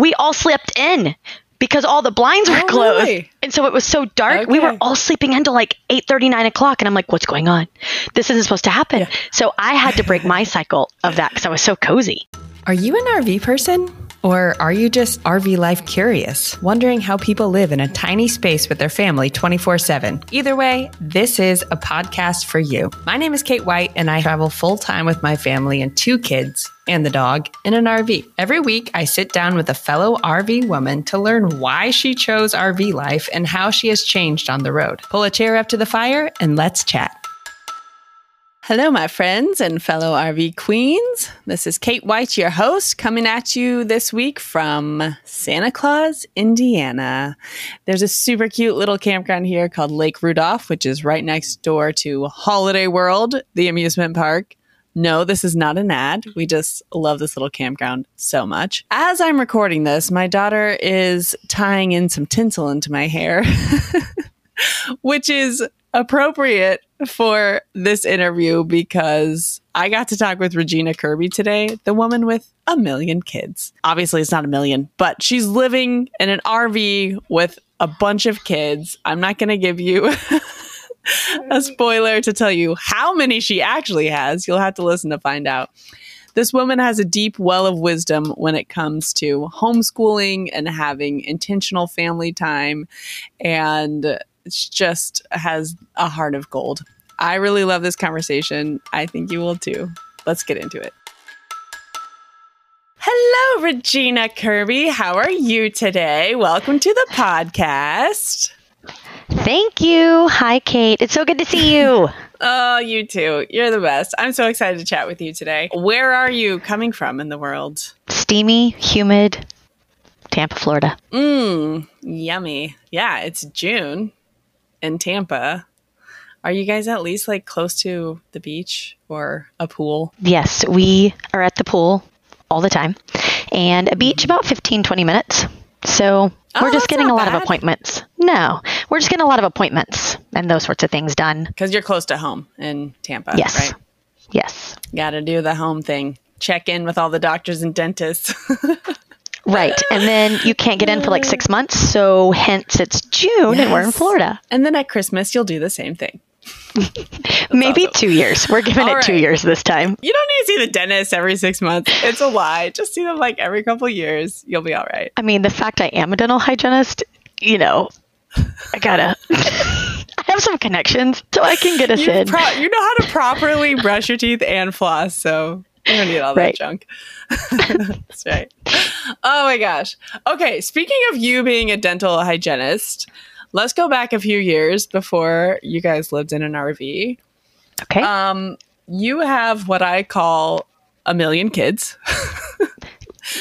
we all slept in because all the blinds were Oh, closed. really? And so it was so dark. We were all sleeping until like 8 9 o'clock. And I'm like, what's going on? This isn't supposed to happen. So I had to break my cycle of that because I was so cozy. Are you an RV person? Or are you just RV life curious, wondering how people live in a tiny space with their family 24 7? Either way, this is a podcast for you. My name is Kate White, and I travel full time with my family and two kids and the dog in an RV. Every week, I sit down with a fellow RV woman to learn why she chose RV life and how she has changed on the road. Pull a chair up to the fire and let's chat. Hello, my friends and fellow RV queens. This is Kate White, your host, coming at you this week from Santa Claus, Indiana. There's a super cute little campground here called Lake Rudolph, which is right next door to Holiday World, the amusement park. No, this is not an ad. We just love this little campground so much. As I'm recording this, my daughter is tying in some tinsel into my hair, which is appropriate for this interview because I got to talk with Regina Kirby today, the woman with a million kids. Obviously, it's not a million, but she's living in an RV with a bunch of kids. I'm not going to give you a spoiler to tell you how many she actually has. You'll have to listen to find out. This woman has a deep well of wisdom when it comes to homeschooling and having intentional family time. And just has a heart of gold. I really love this conversation. I think you will too. Let's get into it. Hello, Regina Kirby. How are you today? Welcome to the podcast. Thank you. Hi, Kate. It's so good to see you. Oh, you too. You're the best. I'm so excited to chat with you today. Where are you coming from in the world? Steamy, humid, Tampa, Florida. Mmm, yummy. Yeah, it's June in Tampa. Are you guys at least like close to the beach or a pool? Yes, we are at the pool all the time and a beach about 15, 20 minutes. So Oh, we're just getting a lot of appointments. No, we're just getting a lot of appointments and those sorts of things done. Because you're close to home in Tampa, Yes. right? Yes. Got to do the home thing. Check in with all the doctors and dentists. Right. And then you can't get in for like six months. So hence it's June and we're in Florida. and then at Christmas, you'll do the same thing. Maybe awesome. two years. We're giving All it two right. years this time. You don't need to see the dentist every six months. It's a lie. Just see them like every couple years. You'll be all right. I mean, the fact I am a dental hygienist, you know, I gotta. I have some connections, so I can get us You, in. pro- you know how to properly brush your teeth and floss, so you don't need all that Right. junk. That's right. Oh my gosh. Okay, speaking of you being a dental hygienist, let's go back a few years before you guys lived in an RV. okay. Um, you have what I call a million kids.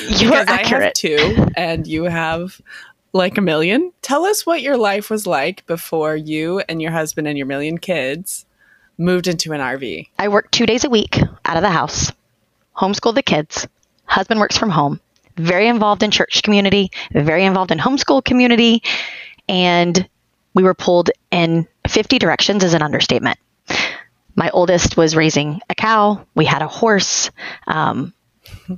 you are because I have accurate. two, and you have like a million. Tell us what your life was like before you and your husband and your million kids moved into an RV. I work two days a week out of the house, homeschool the kids. Husband works from home. Very involved in church community, very involved in homeschool community, and we were pulled in 50 directions is an understatement. My oldest was raising a cow. We had a horse. Um,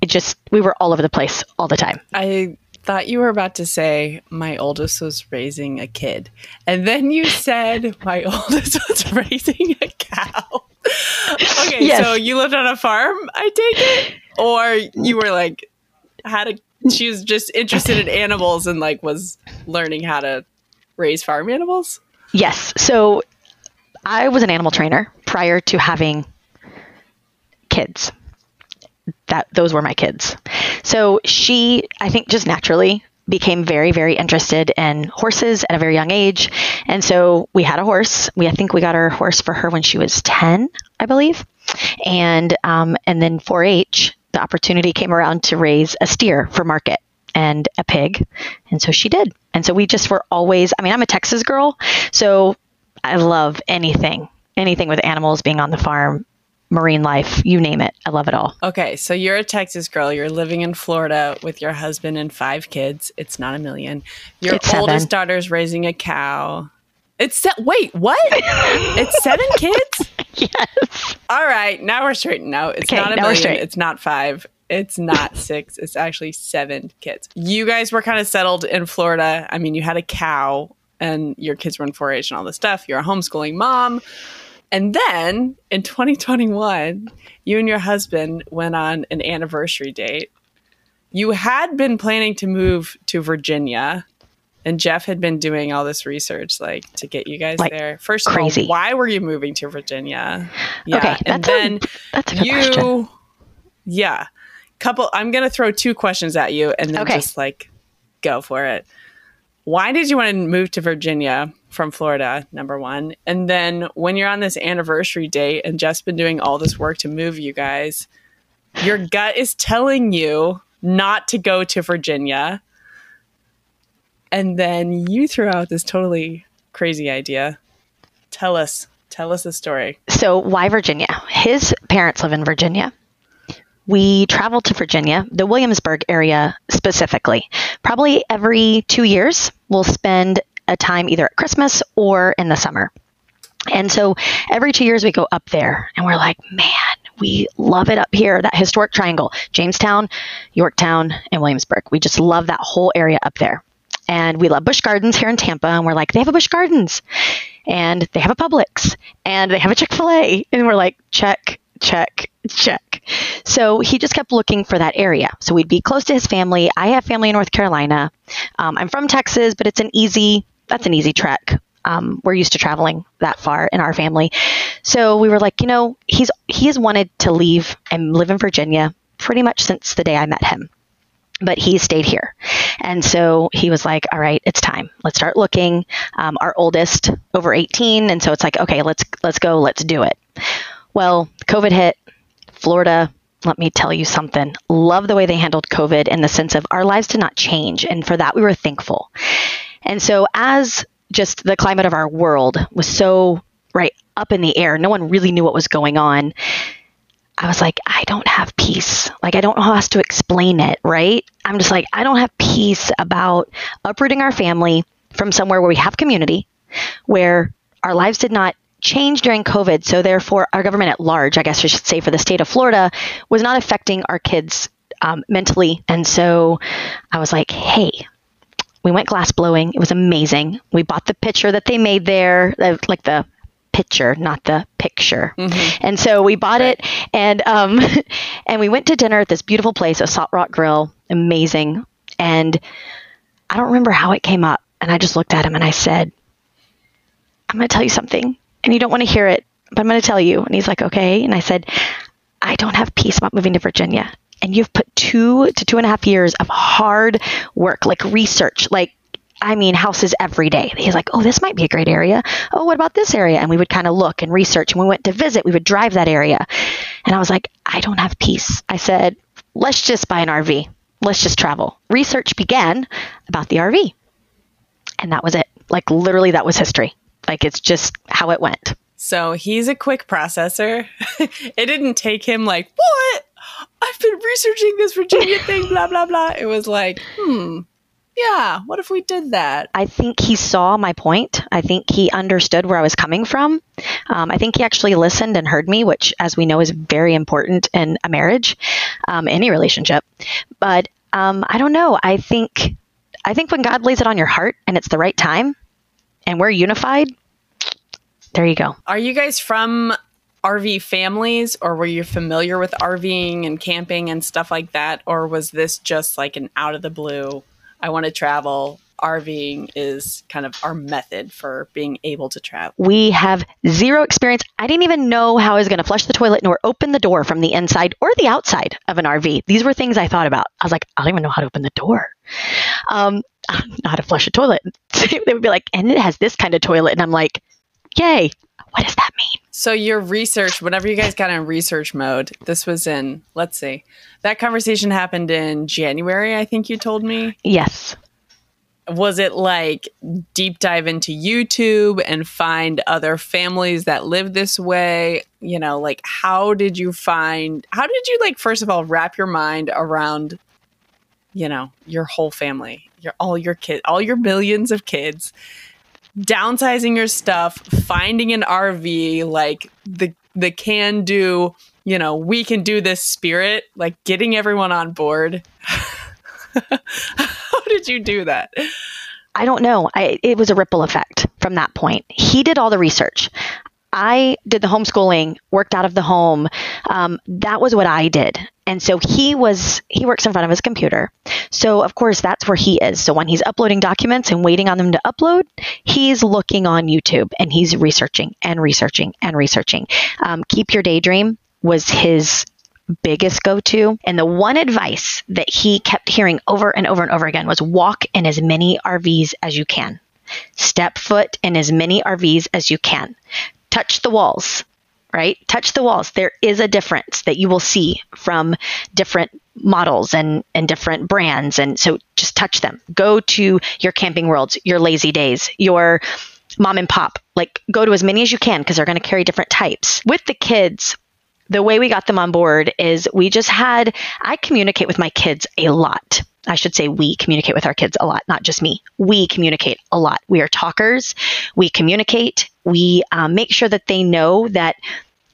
it just we were all over the place all the time. I thought you were about to say my oldest was raising a kid, and then you said my oldest was raising a cow. okay, Yes. so you lived on a farm, I take it, or you were like had a she was just interested in animals and like was learning how to raise farm animals. Yes. So I was an animal trainer prior to having kids. That those were my kids. So she, I think, just naturally became very, very interested in horses at a very young age, and so we had a horse. We, I think, we got our horse for her when she was ten, I believe, and um, and then 4-H, the opportunity came around to raise a steer for market and a pig, and so she did. And so we just were always. I mean, I'm a Texas girl, so I love anything, anything with animals being on the farm, marine life, you name it. I love it all. Okay, so you're a Texas girl. You're living in Florida with your husband and five kids. It's not a million. Your It's seven. oldest daughter's raising a cow. It's se- wait, what? it's seven kids. Yes. All right, now we're straightened out. It's Okay, not a million. It's not five. It's not six, it's actually seven kids. You guys were kind of settled in Florida. I mean, you had a cow and your kids were in 4 H and all this stuff. You're a homeschooling mom. And then in 2021, you and your husband went on an anniversary date. You had been planning to move to Virginia, and Geoff had been doing all this research, like to get you guys Like, there. First crazy. of all, why were you moving to Virginia? Yeah, Okay, and that's a- then That's a you, question. yeah, couple. I'm gonna throw two questions at you, and then Okay. just like go for it. Why did you want to move to Virginia from Florida? Number one, and then when you're on this anniversary date, and Geoff's been doing all this work to move you guys, your gut is telling you not to go to Virginia, and then you threw out this totally crazy idea. Tell us, tell us the story. So, why Virginia? His parents live in Virginia. We travel to Virginia, the Williamsburg area specifically. Probably every two years, we'll spend a time either at Christmas or in the summer. And so every two years, we go up there and we're like, man, we love it up here, that historic triangle Jamestown, Yorktown, and Williamsburg. We just love that whole area up there. And we love Busch Gardens here in Tampa. And we're like, they have a Busch Gardens and they have a Publix and they have a Chick fil A. And we're like, check, check, check. So he just kept looking for that area. So we'd be close to his family. I have family in North Carolina. Um, I'm from Texas, but it's an easy, that's an easy trek. Um, we're used to traveling that far in our family. So we were like, you know, he's, he has wanted to leave and live in Virginia pretty much since the day I met him but he stayed here. And so he was like, all right, it's time. Let's start looking. Um, our oldest over 18. And so it's like, okay, let's, let's go. Let's do it. Well, COVID hit Florida. Let me tell you something. Love the way they handled COVID in the sense of our lives did not change. And for that, we were thankful. And so as just the climate of our world was so right up in the air, no one really knew what was going on. I was like, I don't have peace. Like, I don't know how else to explain it, right? I'm just like, I don't have peace about uprooting our family from somewhere where we have community, where our lives did not change during COVID. So, therefore, our government at large, I guess I should say, for the state of Florida, was not affecting our kids um, mentally. And so I was like, hey, we went glass blowing. It was amazing. We bought the picture that they made there, like the picture, not the picture. And so we bought it, and um, and we went to dinner at this beautiful place, a Salt Rock Grill, amazing. And I don't remember how it came up, and I just looked at him and I said, "I'm going to tell you something, and you don't want to hear it, but I'm going to tell you." And he's like, "Okay." And I said, "I don't have peace about moving to Virginia." And you've put two to two and a half years of hard work, like research, like I mean, houses every day. He's like, oh, this might be a great area. Oh, what about this area? And we would kind of look and research. And we went to visit, we would drive that area. And I was like, I don't have peace. I said, let's just buy an RV. Let's just travel. Research began about the RV. And that was it. Like, literally, that was history. Like, it's just how it went. So he's a quick processor. it didn't take him like, what? I've been researching this Virginia thing, blah, blah, blah. It was like, hmm, yeah, what if we did that? I think he saw my point. I think he understood where I was coming from. Um, I think he actually listened and heard me, which, as we know, is very important in a marriage, um, any relationship. But um, I don't know. I think, I think when God lays it on your heart and it's the right time, and we're unified, there you go. Are you guys from RV families or were you familiar with RVing and camping and stuff like that? Or was this just like an out of the blue, I want to travel? RVing is kind of our method for being able to travel. We have zero experience. I didn't even know how I was going to flush the toilet nor open the door from the inside or the outside of an RV. These were things I thought about. I was like, I don't even know how to open the door. Um, I don't know how to flush a toilet. they would be like, and it has this kind of toilet. And I'm like, yay. What does that mean? So your research, whenever you guys got in research mode, this was in, let's see, that conversation happened in January, I think you told me. Yes. Was it like deep dive into YouTube and find other families that live this way? You know, like how did you find, how did you like, first of all, wrap your mind around, you know, your whole family, your, all your kids, all your millions of kids, downsizing your stuff, finding an RV, like the, the can do you know, we can do this spirit, like getting everyone on board. How did you do that? I don't know. I, it was a ripple effect from that point. He did all the research. I did the homeschooling, worked out of the home. Um, that was what I did. And so he was, he works in front of his computer. So, of course, that's where he is. So, when he's uploading documents and waiting on them to upload, he's looking on YouTube and he's researching and researching and researching. Um, Keep Your Daydream was his biggest go to. And the one advice that he kept hearing over and over and over again was walk in as many RVs as you can. Step foot in as many RVs as you can. Touch the walls, right? Touch the walls. There is a difference that you will see from different models and, and different brands. And so just touch them. Go to your camping worlds, your lazy days, your mom and pop. Like go to as many as you can because they're going to carry different types. With the kids, the way we got them on board is we just had, I communicate with my kids a lot. I should say we communicate with our kids a lot, not just me. We communicate a lot. We are talkers. We communicate. We um, make sure that they know that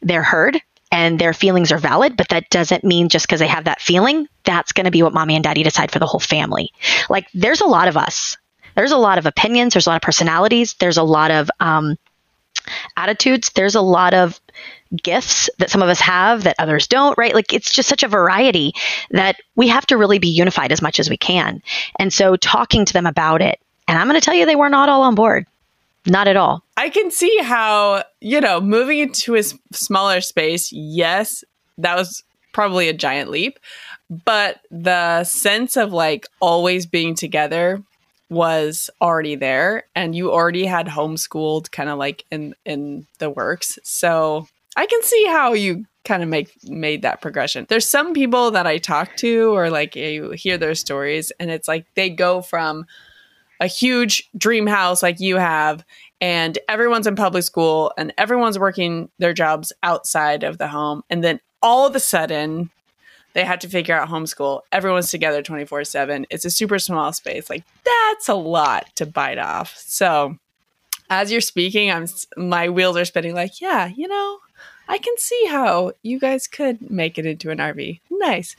they're heard and their feelings are valid, but that doesn't mean just because they have that feeling, that's going to be what mommy and daddy decide for the whole family. Like, there's a lot of us. There's a lot of opinions. There's a lot of personalities. There's a lot of um, attitudes. There's a lot of gifts that some of us have that others don't, right? Like it's just such a variety that we have to really be unified as much as we can. And so talking to them about it, and I'm going to tell you, they were not all on board. Not at all. I can see how, you know, moving into a smaller space, yes, that was probably a giant leap. But the sense of like always being together was already there and you already had homeschooled kind of like in in the works. So I can see how you kind of make made that progression. There's some people that I talk to or like you hear their stories and it's like they go from a huge dream house like you have and everyone's in public school and everyone's working their jobs outside of the home and then all of a sudden they had to figure out homeschool. Everyone's together 24 7. It's a super small space. Like, that's a lot to bite off. So, as you're speaking, I'm my wheels are spinning like, yeah, you know, I can see how you guys could make it into an RV. Nice.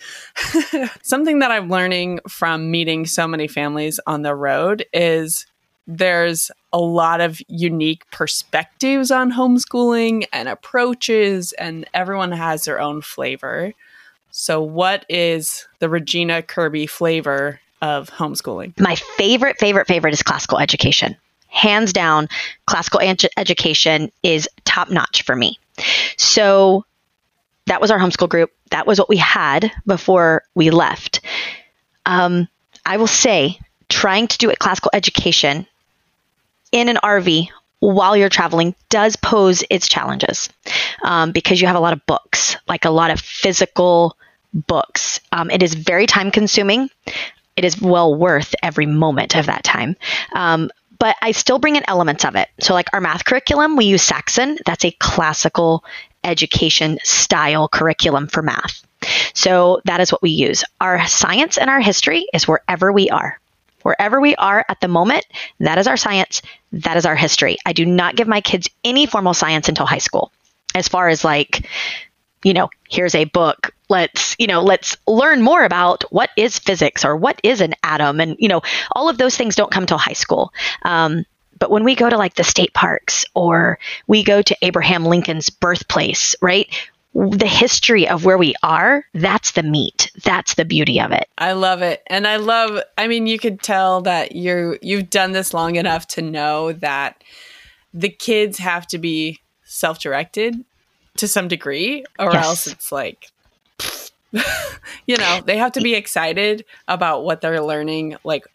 Something that I'm learning from meeting so many families on the road is there's a lot of unique perspectives on homeschooling and approaches, and everyone has their own flavor. So, what is the Regina Kirby flavor of homeschooling? My favorite, favorite, favorite is classical education. Hands down, classical education is top notch for me. So that was our homeschool group. That was what we had before we left. Um, I will say, trying to do a classical education in an RV while you're traveling does pose its challenges um, because you have a lot of books, like a lot of physical books. Um, it is very time consuming. It is well worth every moment of that time. Um, but I still bring in elements of it. So, like our math curriculum, we use Saxon. That's a classical education style curriculum for math. So, that is what we use. Our science and our history is wherever we are. Wherever we are at the moment, that is our science, that is our history. I do not give my kids any formal science until high school. As far as like you know, here's a book. Let's, you know, let's learn more about what is physics or what is an atom. And, you know, all of those things don't come till high school. Um, but when we go to like the state parks or we go to Abraham Lincoln's birthplace, right? The history of where we are, that's the meat. That's the beauty of it. I love it. And I love I mean you could tell that you're you've done this long enough to know that the kids have to be self-directed to some degree, or yes. else it's like, you know, they have to be excited about what they're learning. Like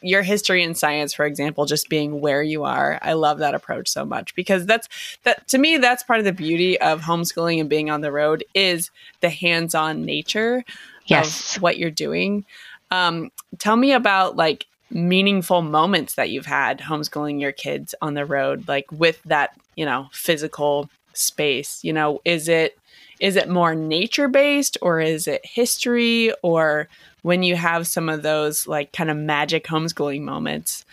your history and science, for example, just being where you are. I love that approach so much because that's that to me, that's part of the beauty of homeschooling and being on the road is the hands on nature yes. of what you're doing. Um, tell me about like meaningful moments that you've had homeschooling your kids on the road, like with that, you know, physical space you know is it is it more nature based or is it history or when you have some of those like kind of magic homeschooling moments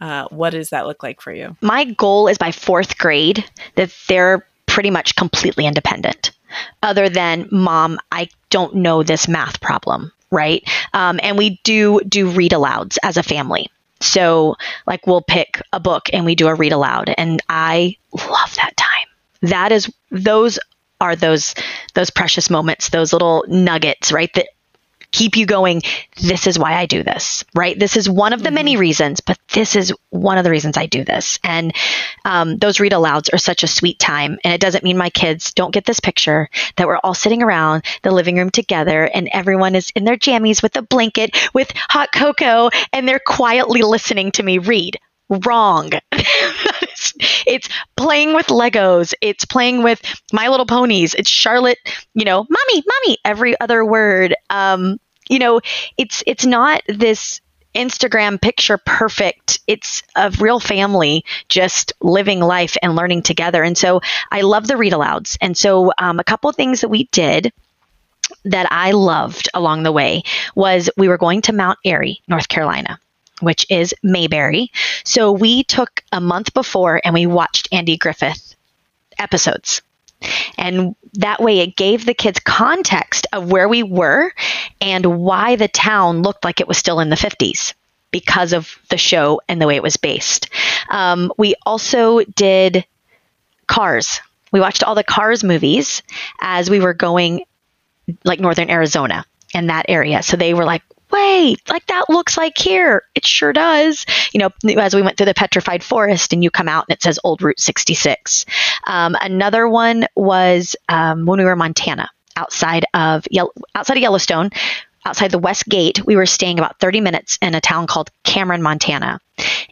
uh, what does that look like for you my goal is by fourth grade that they're pretty much completely independent other than mom, I don't know this math problem, right? Um, and we do do read alouds as a family. So, like, we'll pick a book and we do a read aloud, and I love that time. That is those are those those precious moments, those little nuggets, right? That keep you going. This is why I do this, right? This is one of the many mm-hmm. reasons, but this is one of the reasons I do this. And um, those read alouds are such a sweet time. And it doesn't mean my kids don't get this picture that we're all sitting around the living room together and everyone is in their jammies with a blanket with hot cocoa and they're quietly listening to me read. Wrong. it's playing with Legos. It's playing with My Little Ponies. It's Charlotte, you know, mommy, mommy, every other word. Um, you know, it's it's not this Instagram picture perfect. It's a real family just living life and learning together. And so I love the read alouds. And so um, a couple things that we did that I loved along the way was we were going to Mount Airy, North Carolina which is Mayberry. So we took a month before and we watched Andy Griffith episodes. And that way it gave the kids context of where we were and why the town looked like it was still in the 50s because of the show and the way it was based. Um, we also did Cars. We watched all the Cars movies as we were going like northern Arizona and that area. So they were like, wait, like that looks like here. It sure does. You know, as we went through the petrified forest and you come out and it says Old Route 66. Um, another one was um, when we were in Montana, outside of outside of Yellowstone, outside the West Gate. We were staying about 30 minutes in a town called Cameron, Montana.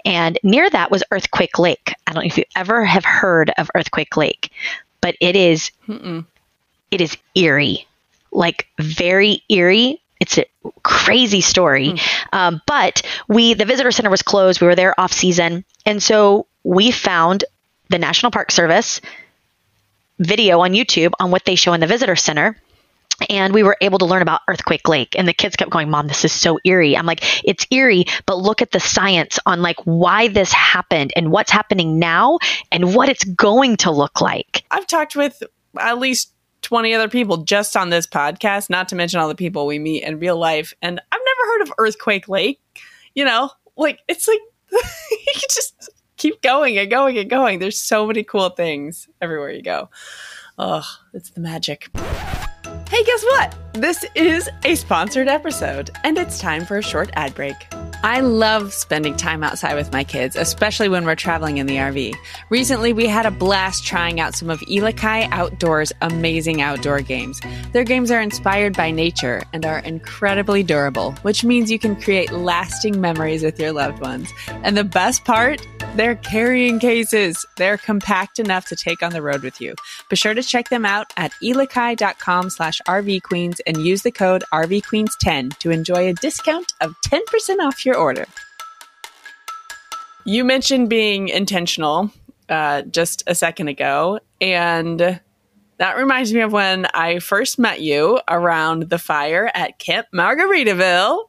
And near that was Earthquake Lake. I don't know if you ever have heard of Earthquake Lake, but it is, it is eerie, like very eerie it's a crazy story. Mm. Um, but we, the visitor center was closed. We were there off season. And so we found the National Park Service video on YouTube on what they show in the visitor center. And we were able to learn about Earthquake Lake. And the kids kept going, Mom, this is so eerie. I'm like, it's eerie, but look at the science on like why this happened and what's happening now and what it's going to look like. I've talked with at least 20 other people just on this podcast, not to mention all the people we meet in real life. And I've never heard of Earthquake Lake. You know, like it's like you just keep going and going and going. There's so many cool things everywhere you go. Oh, it's the magic. Hey, guess what? This is a sponsored episode, and it's time for a short ad break. I love spending time outside with my kids, especially when we're traveling in the RV. Recently, we had a blast trying out some of Elakai Outdoors' amazing outdoor games. Their games are inspired by nature and are incredibly durable, which means you can create lasting memories with your loved ones. And the best part? They're carrying cases. They're compact enough to take on the road with you. Be sure to check them out at elakai.com slash rvqueens and use the code rvqueens10 to enjoy a discount of 10% off your order. You mentioned being intentional uh, just a second ago, and that reminds me of when I first met you around the fire at Camp Margaritaville.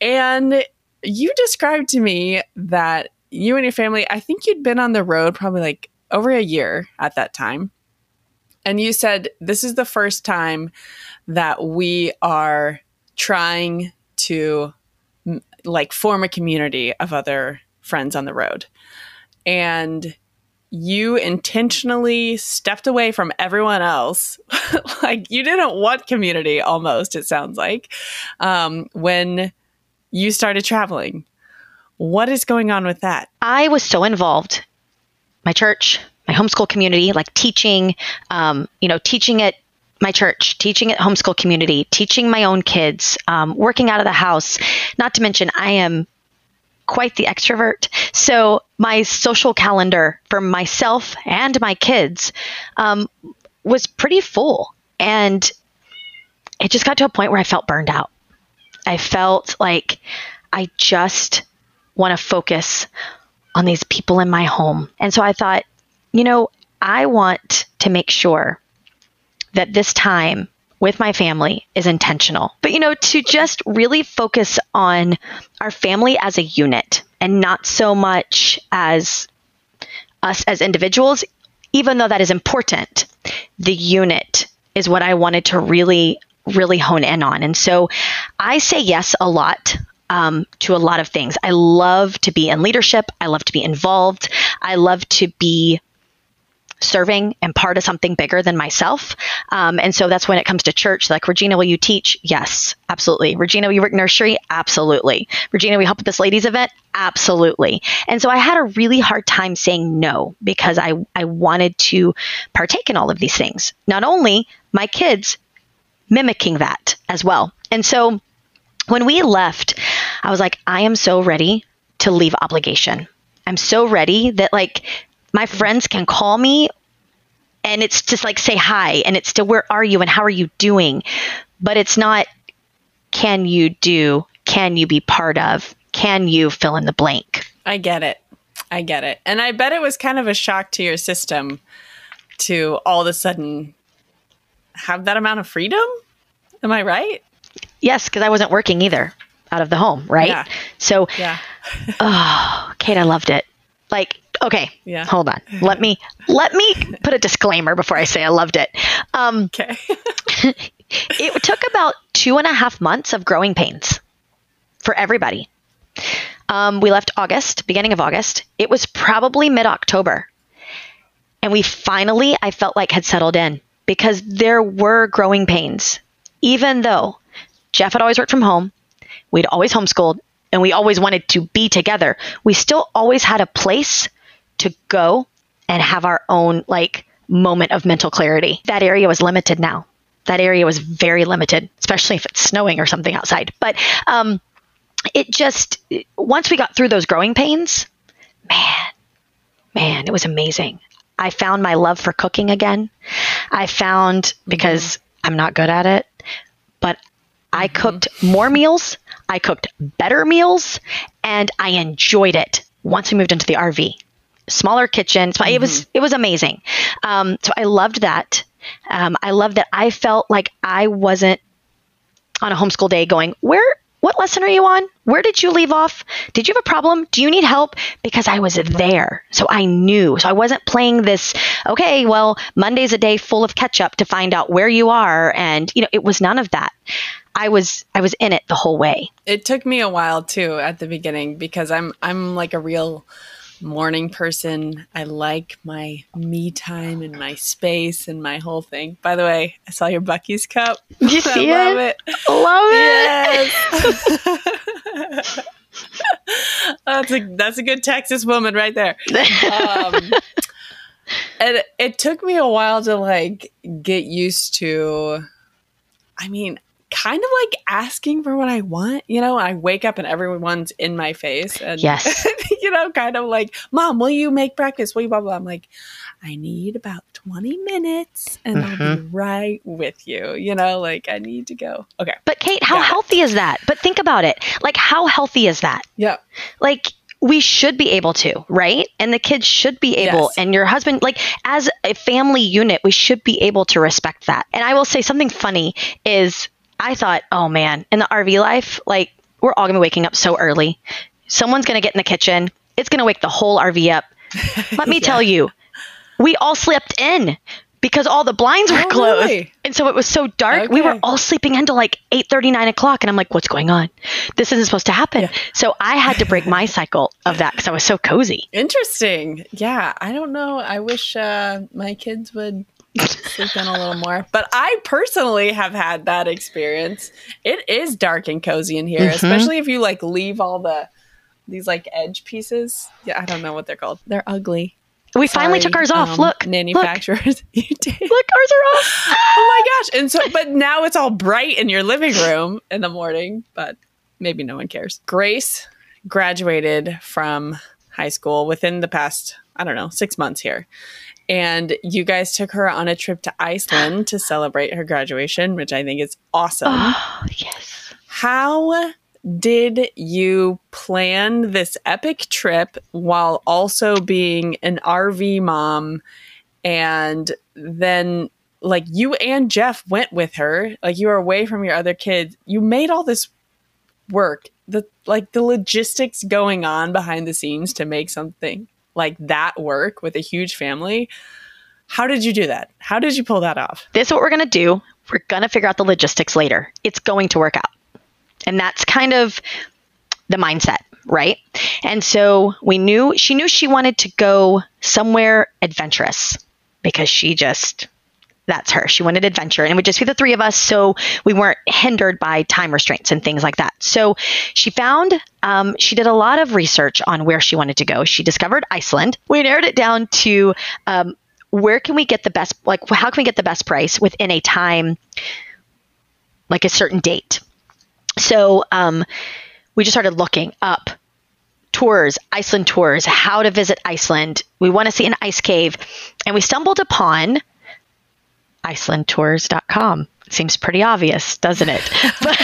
And you described to me that you and your family, I think you'd been on the road probably like over a year at that time. And you said, This is the first time that we are trying to like form a community of other friends on the road. And you intentionally stepped away from everyone else. like you didn't want community almost, it sounds like, um, when you started traveling. What is going on with that? I was so involved. My church, my homeschool community, like teaching, um, you know, teaching at my church, teaching at homeschool community, teaching my own kids, um, working out of the house. Not to mention, I am quite the extrovert. So my social calendar for myself and my kids um, was pretty full. And it just got to a point where I felt burned out. I felt like I just want to focus on these people in my home. And so I thought, you know, I want to make sure that this time with my family is intentional. But, you know, to just really focus on our family as a unit and not so much as us as individuals, even though that is important, the unit is what I wanted to really, really hone in on. And so I say yes a lot. Um, to a lot of things. I love to be in leadership. I love to be involved. I love to be serving and part of something bigger than myself. Um, and so that's when it comes to church. Like, Regina, will you teach? Yes, absolutely. Regina, will you work nursery? Absolutely. Regina, will you help with this ladies event? Absolutely. And so I had a really hard time saying no because I, I wanted to partake in all of these things. Not only my kids mimicking that as well. And so when we left, I was like, I am so ready to leave obligation. I'm so ready that like my friends can call me and it's just like say hi and it's still where are you and how are you doing but it's not can you do can you be part of can you fill in the blank I get it. I get it. And I bet it was kind of a shock to your system to all of a sudden have that amount of freedom. Am I right? yes because i wasn't working either out of the home right Yeah. so Yeah. oh kate i loved it like okay Yeah. hold on let me let me put a disclaimer before i say i loved it um Okay. it took about two and a half months of growing pains for everybody. Um, we left August, beginning of August. It was probably mid October. And we finally, I felt like, had settled in because there were growing pains. Even though Geoff had always worked from home, we'd always homeschooled, and we always wanted to be together, we still always had a place to go and have our own, like, moment of mental clarity. That area was limited now that area was very limited, especially if it's snowing or something outside. But um, it just, once we got through those growing pains, man, man, it was amazing. I found my love for cooking again. I found, because I'm not good at it, but I cooked more meals, I cooked better meals, and I enjoyed it once we moved into the RV. Smaller kitchen, so it was it was amazing. Um, so I loved that. Um, I love that I felt like I wasn't on a homeschool day going, where, what lesson are you on? Where did you leave off? Did you have a problem? Do you need help? Because I was there. So I knew. So I wasn't playing this, okay, well, Monday's a day full of catch up to find out where you are. And, you know, it was none of that. I was, I was in it the whole way. it took me a while too at the beginning because I'm I'm like a real morning person. I like my me time and my space and my whole thing. By the way, I saw your Buc-ee's cup. Did you see I love it? it. Love Yes. that's a that's a good Texas woman right there. Um, and it took me a while to like get used to. I mean, kind of like asking for what I want. You know, I wake up and everyone's in my face, and Yes. you know, kind of like, "Mom, will you make breakfast? Will you blah blah?" I'm like, I need about 20 minutes, and I'll be Mm-hmm. right with you. You know, like I need to go. Okay. But Kate, how Got healthy is that? But think about it. Like, how healthy is that? Yeah. like we should be able to, right? And the kids should be able, Yes. and your husband, like as a family unit, we should be able to respect that. And I will say something funny is I thought, oh man, in the RV life, like we're all gonna be waking up so early. Someone's gonna get in the kitchen. It's gonna wake the whole RV up. Let me tell you, we all slept in because all the blinds were Oh, closed. really? And so it was so dark. We were all sleeping until like 8 9 o'clock. And I'm like, what's going on? This isn't supposed to happen. So I had to break my cycle of that because I was so cozy. Interesting. Yeah. I don't know. I wish uh, my kids would sleep in a little more. But I personally have had that experience. It is dark and cozy in here, Mhm. especially if you like leave all the these like edge pieces. Yeah, I don't know what they're called. They're ugly. We finally took ours off. um, Look, look, manufacturers. you did. look, ours are off. oh my gosh. And so, but now it's all bright in your living room in the morning, but maybe no one cares. Grace graduated from high school within the past, I don't know, six months here. And you guys took her on a trip to Iceland to celebrate her graduation, which I think is awesome. Oh, yes. How did you plan this epic trip while also being an RV mom? And then, like, you and Geoff went with her, like, you were away from your other kids. You made all this work, the like the logistics going on behind the scenes to make something like that work with a huge family. How did you do that? How did you pull that off? This is what we're going to do. We're going to figure out the logistics later. It's going to work out. And that's kind of the mindset, right? And so we knew she knew she wanted to go somewhere adventurous because she just that's her. She wanted adventure and it would just be the three of us. So we weren't hindered by time restraints and things like that. So she found, um, she did a lot of research on where she wanted to go. She discovered Iceland. We narrowed it down to um, where can we get the best, like, how can we get the best price within a time, like a certain date? So um, we just started looking up tours, Iceland tours, how to visit Iceland. We want to see an ice cave. And we stumbled upon icelandtours.com. Seems pretty obvious, doesn't it? but,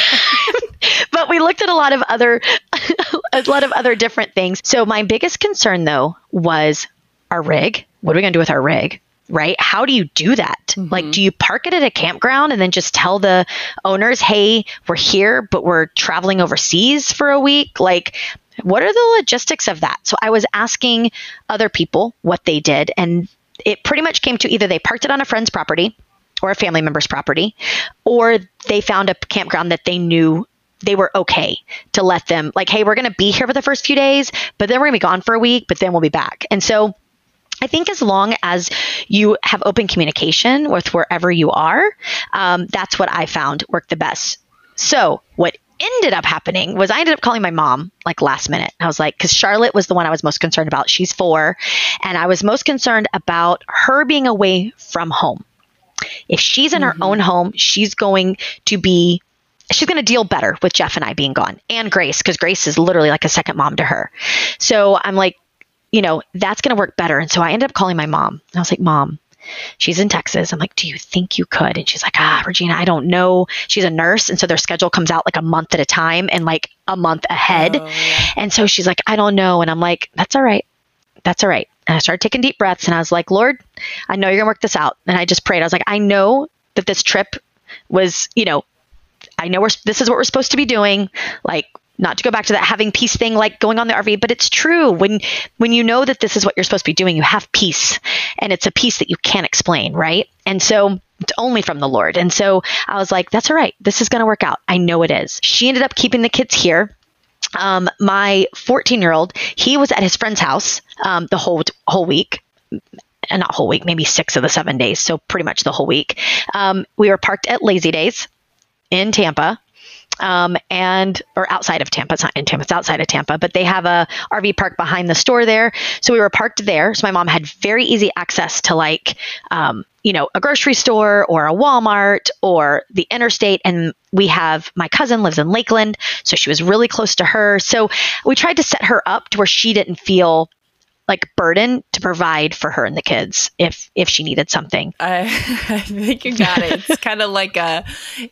but we looked at a lot of other a lot of other different things. So my biggest concern though was our rig. What are we going to do with our rig? Right? How do you do that? Mm-hmm. Like, do you park it at a campground and then just tell the owners, hey, we're here, but we're traveling overseas for a week? Like, what are the logistics of that? So I was asking other people what they did, and it pretty much came to either they parked it on a friend's property or a family member's property, or they found a campground that they knew they were okay to let them, like, hey, we're going to be here for the first few days, but then we're going to be gone for a week, but then we'll be back. And so I think as long as you have open communication with wherever you are, um, that's what I found worked the best. So, what ended up happening was I ended up calling my mom like last minute. I was like, because Charlotte was the one I was most concerned about. She's four. And I was most concerned about her being away from home. If she's in mm-hmm. her own home, she's going to be she's going to deal better with Geoff and I being gone and Grace because Grace is literally like a second mom to her. So I'm like, you know, that's going to work better. And so I ended up calling my mom. I was like, Mom, she's in Texas. I'm like, Do you think you could? And she's like, Ah, Regina, I don't know. She's a nurse. And so their schedule comes out like a month at a time and like a month ahead. Oh, yeah. And so she's like, I don't know. And I'm like, That's all right. That's all right. And I started taking deep breaths and I was like, Lord, I know you're to work this out. And I just prayed. I was like, I know that this trip was, you know, I know we're, this is what we're supposed to be doing. Like, not to go back to that having peace thing like going on the RV, but it's true. When when you know that this is what you're supposed to be doing, you have peace. And it's a peace that you can't explain, right? And so it's only from the Lord. And so I was like, that's all right. This is going to work out. I know it is. She ended up keeping the kids here um, my 14 year old, he was at his friend's house um, the whole whole week. And not whole week, maybe six of the seven days. So pretty much the whole week. Um, we were parked at Lazydays in Tampa. Um, and or outside of Tampa. It's not in Tampa. It's outside of Tampa, but they have a RV park behind the store there. So we were parked there. So my mom had very easy access to like um, you know, a grocery store or a Walmart or the interstate. And we have my cousin lives in Lakeland, so she was really close to her. So we tried to set her up to where she didn't feel like burden to provide for her and the kids if if she needed something. I, I think you got it. It's kind of like a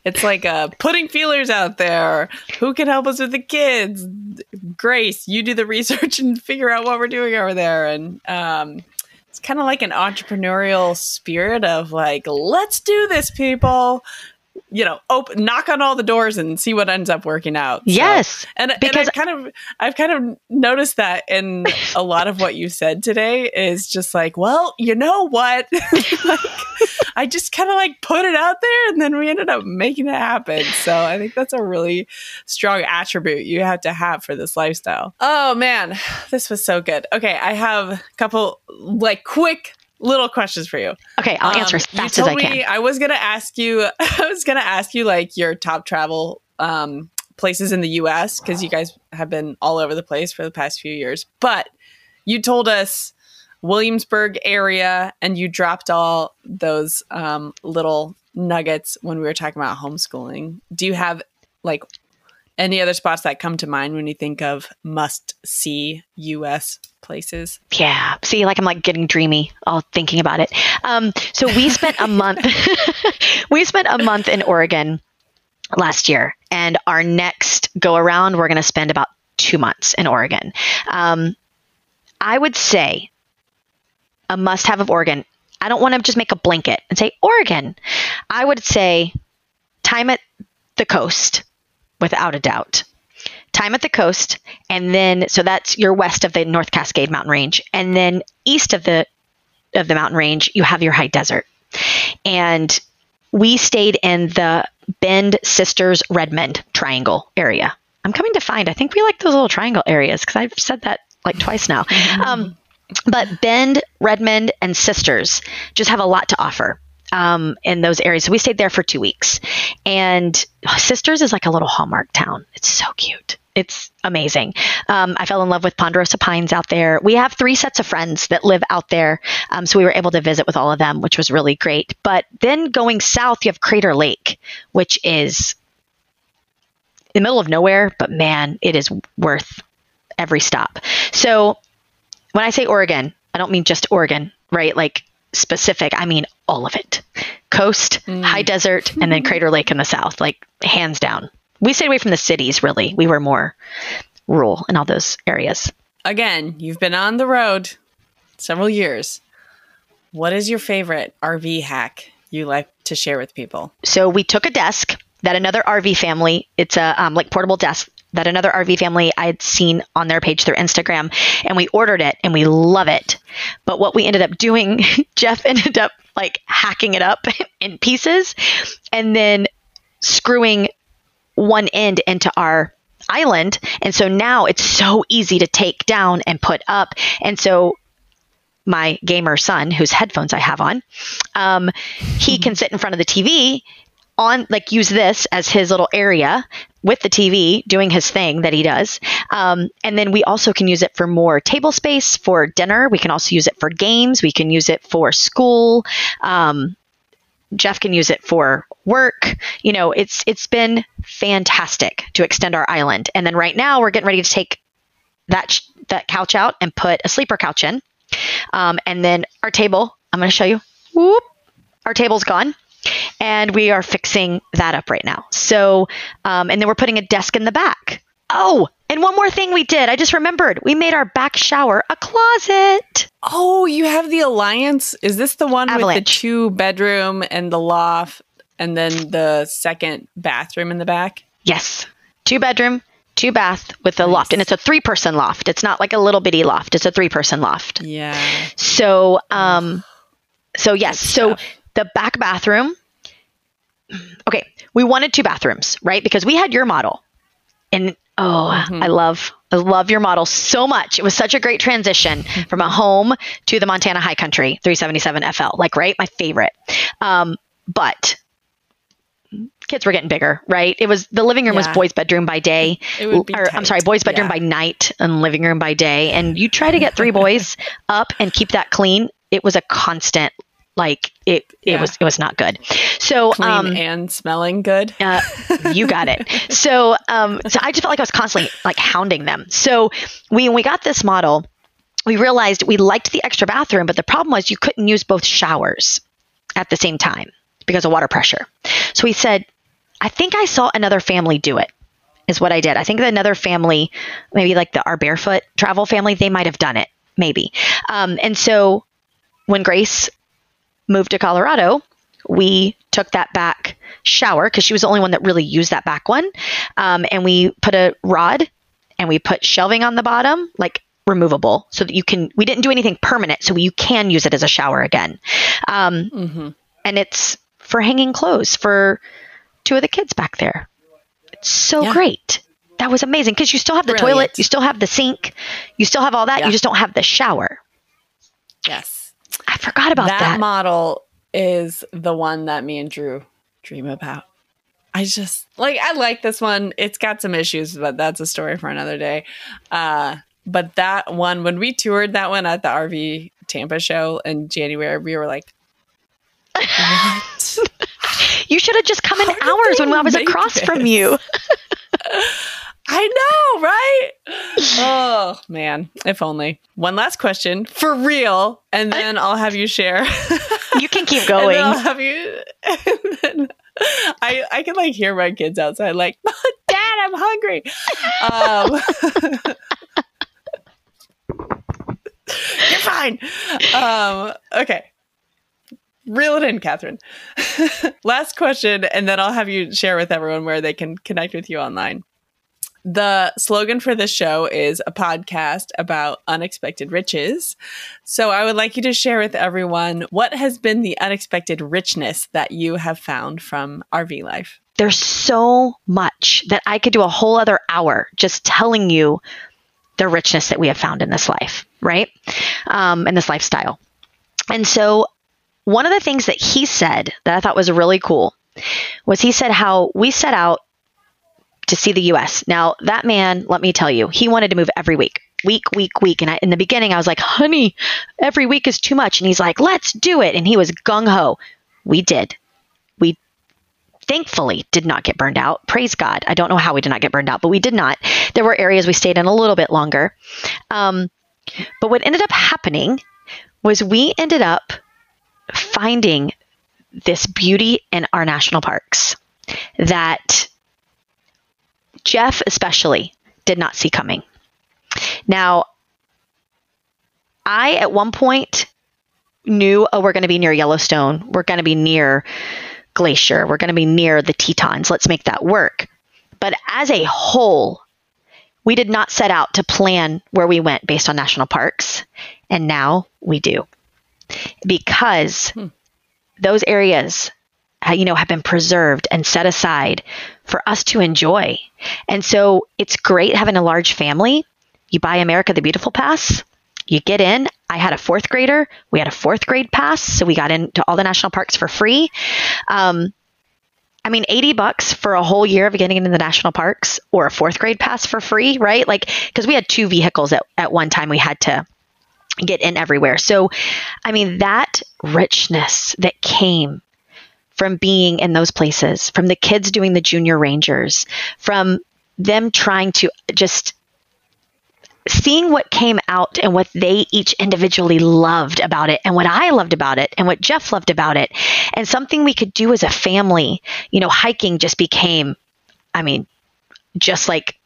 it's like a putting feelers out there. Who can help us with the kids? Grace, you do the research and figure out what we're doing over there. And um it's kind of like an entrepreneurial spirit of like, let's do this, people. You know, open, knock on all the doors and see what ends up working out. So, yes, and because and I've kind of, I've kind of noticed that in a lot of what you said today is just like, well, you know what, like, I just kind of like put it out there, and then we ended up making it happen. So I think that's a really strong attribute you have to have for this lifestyle. Oh man, this was so good. Okay, I have a couple like quick little questions for you. Okay, I'll answer um, as fast as I can. Me, I was gonna ask you. I was gonna ask you like your top travel um, places in the U.S. because you guys have been all over the place for the past few years. But you told us Williamsburg area, and you dropped all those um, little nuggets when we were talking about homeschooling. Do you have like any other spots that come to mind when you think of must see U.S. places? Yeah. See, like I'm like getting dreamy all thinking about it. Um, so we spent a month. we spent a month in Oregon last year, and our next go around, we're going to spend about two months in Oregon. Um, I would say a must have of Oregon. I don't want to just make a blanket and say Oregon. I would say time at the coast, without a doubt. Time at the coast, and then so that's you're west of the North Cascade Mountain Range, and then east of the of the mountain range, you have your high desert. And we stayed in the Bend Sisters Redmond Triangle area. I'm coming to find, I think we like those little triangle areas because I've said that like twice now. Um, but Bend, Redmond, and Sisters just have a lot to offer um, in those areas. So we stayed there for two weeks. And Sisters is like a little Hallmark town. It's so cute. It's amazing. Um, I fell in love with Ponderosa Pines out there. We have three sets of friends that live out there. Um, so we were able to visit with all of them, which was really great. But then going south, you have Crater Lake, which is in the middle of nowhere, but man, it is worth every stop. So when I say Oregon, I don't mean just Oregon, right? Like specific, I mean all of it coast, high desert, and then Crater Lake in the south, like hands down. We stayed away from the cities, really. We were more rural in all those areas. Again, you've been on the road several years. What is your favorite RV hack you like to share with people? So we took a desk that another RV family, it's a um, like portable desk that another RV family I had seen on their page through Instagram, and we ordered it and we love it. But what we ended up doing, Geoff ended up like hacking it up in pieces and then screwing one end into our island. And so now it's so easy to take down and put up. And so my gamer son, whose headphones I have on, um, he can sit in front of the TV on like use this as his little area with the TV doing his thing that he does. Um, and then we also can use it for more table space for dinner. We can also use it for games. We can use it for school. Um, Geoff can use it for work. You know, it's it's been fantastic to extend our island. And then right now we're getting ready to take that sh- that couch out and put a sleeper couch in. Um, and then our table, I'm going to show you. Whoop, our table's gone. And we are fixing that up right now. So, um, and then we're putting a desk in the back. Oh, and one more thing we did. I just remembered. We made our back shower a closet. Oh, you have the Alliance. Is this the one with the two bedroom and the loft and then the second bathroom in the back? Yes. Two bedroom, two bath with a loft. And it's a three person loft. It's not like a little bitty loft. It's a three person loft. Yeah. So, um, so yes, so stuff. The back bathroom. Okay, we wanted two bathrooms, right? Because we had your model, and oh, I love, I love your model so much. It was such a great transition from a home to the Montana High Country 377 FL, like right, my favorite. Um, but kids were getting bigger, right? It was the living room was boys' bedroom by day, It would be or I'm sorry, boys' bedroom Yeah. by night and living room by day. And you try to get three boys up and keep that clean. It was a constant, like it. It was it was not good. So Clean um, and smelling good. uh, you got it. So, um, so I just felt like I was constantly like hounding them. So we, when we got this model, we realized we liked the extra bathroom, but the problem was you couldn't use both showers at the same time because of water pressure. So we said, I think I saw another family do it. Is what I did. I think that another family, maybe like the our barefoot travel family, they might have done it, maybe. Um, and so when Grace moved to Colorado, we took that back shower because she was the only one that really used that back one. Um, and we put a rod and we put shelving on the bottom, like removable, so that you can, we didn't do anything permanent, so you can use it as a shower again. Um, And it's for hanging clothes for two of the kids back there. It's so Yeah. great. That was amazing because you still have the Brilliant. toilet, you still have the sink, you still have all that, Yeah. you just don't have the shower. Yes. I forgot about that, that. model is the one that me and Drew dream about. I just like I like this one. It's got some issues, but that's a story for another day. Uh but that one when we toured that one at the RV Tampa show in January, we were like what? You should have just come in How did hours when I was across from you. I know, right? oh man, if only. One last question for real, and then I'll have you share. You can keep going. I'll have you. and then I I can like hear my kids outside, like, Dad, I'm hungry. Um, you're fine. Um, okay. Reel it in, Catherine. Last question, and then I'll have you share with everyone where they can connect with you online. The slogan for this show is a podcast about unexpected riches. So I would like you to share with everyone what has been the unexpected richness that you have found from RV life. There's so much that I could do a whole other hour just telling you the richness that we have found in this life, right? Um, this lifestyle. And so, one of the things that he said that I thought was really cool was he said how we set out to see the US. Now, that man, let me tell you, he wanted to move every week. Week, week, week. And I, in the beginning, I was like, honey, every week is too much. And he's like, let's do it. And he was gung ho. We did. We thankfully did not get burned out. Praise God. I don't know how we did not get burned out, but we did not. There were areas we stayed in a little bit longer. Um, but what ended up happening was we ended up finding this beauty in our national parks that Geoff, especially, did not see coming. Now, I at one point knew, oh, we're going to be near Yellowstone. We're going to be near Glacier. We're going to be near the Tetons. Let's make that work. But as a whole, we did not set out to plan where we went based on national parks. And now we do. Because hmm. those areas you know, have been preserved and set aside for us to enjoy. And so it's great having a large family. You buy America the Beautiful Pass, you get in. I had a fourth grader. We had a fourth grade pass, so we got into all the national parks for free. Um, I mean, 80 bucks for a whole year of getting into the national parks or a fourth grade pass for free, right? Like, because we had two vehicles at, at one time we had to get in everywhere. So, I mean, that richness that came from being in those places, from the kids doing the junior rangers, from them trying to just seeing what came out and what they each individually loved about it and what I loved about it and what Geoff loved about it and something we could do as a family. You know, hiking just became, I mean, just like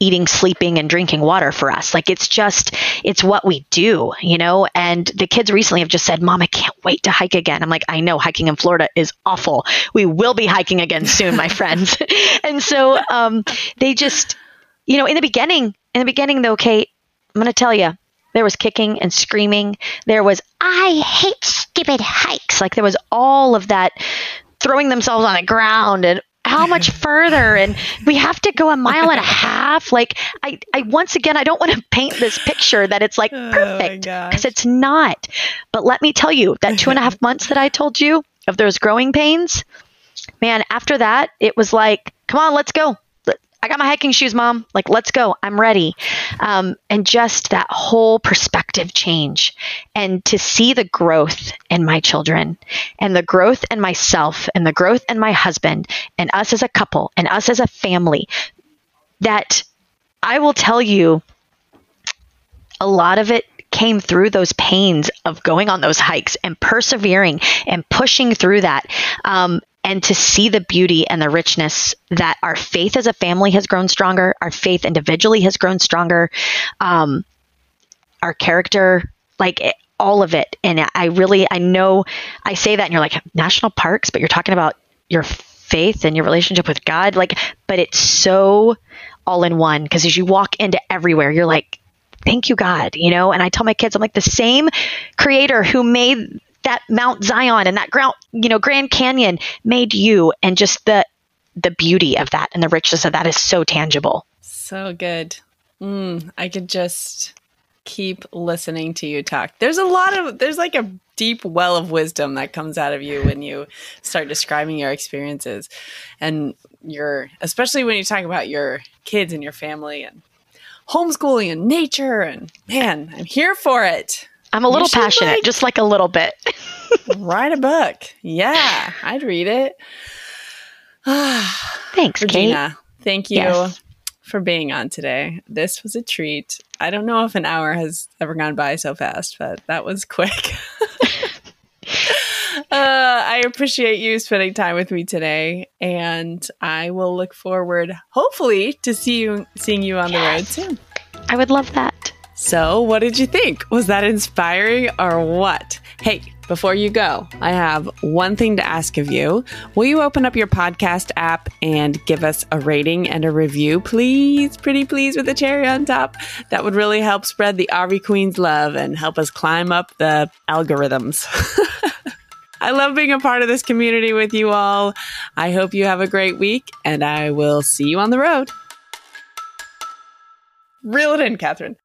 eating, sleeping, and drinking water for us. Like it's just, it's what we do, you know? And the kids recently have just said, Mom, I can't wait to hike again. I'm like, I know hiking in Florida is awful. We will be hiking again soon, my friends. and so um, they just, you know, in the beginning, in the beginning though, Kate, I'm going to tell you, there was kicking and screaming. There was, I hate stupid hikes. Like there was all of that throwing themselves on the ground and how much further and we have to go a mile and a half. Like i i once again i don't want to paint this picture that it's like oh perfect because oh it's not. But let me tell you that two and a half months that i told you of those growing pains man after that it was like come on let's go I got my hiking shoes, mom. Like, let's go. I'm ready. Um, and just that whole perspective change and to see the growth in my children and the growth in myself and the growth in my husband and us as a couple and us as a family that I will tell you a lot of it came through those pains of going on those hikes and persevering and pushing through that. Um, and to see the beauty and the richness that our faith as a family has grown stronger, our faith individually has grown stronger, um, our character, like it, all of it. And I really, I know I say that and you're like, national parks, but you're talking about your faith and your relationship with God. Like, but it's so all in one because as you walk into everywhere, you're like, thank you, God, you know? And I tell my kids, I'm like, the same creator who made that Mount Zion and that ground, you know, Grand Canyon made you and just the the beauty of that and the richness of that is so tangible. So good. Mm, I could just keep listening to you talk. There's a lot of there's like a deep well of wisdom that comes out of you when you start describing your experiences and your especially when you talk about your kids and your family and homeschooling and nature and man, I'm here for it. I'm a little passionate, like, just like a little bit. write a book. Yeah, I'd read it. Thanks, Regina. Kate. Thank you yes. for being on today. This was a treat. I don't know if an hour has ever gone by so fast, but that was quick. uh, I appreciate you spending time with me today, and I will look forward, hopefully, to see you seeing you on yes. the road soon. I would love that. So, what did you think? Was that inspiring or what? Hey, before you go, I have one thing to ask of you. Will you open up your podcast app and give us a rating and a review, please? Pretty please with a cherry on top. That would really help spread the RV Queens love and help us climb up the algorithms. I love being a part of this community with you all. I hope you have a great week, and I will see you on the road. Reel it in, Catherine.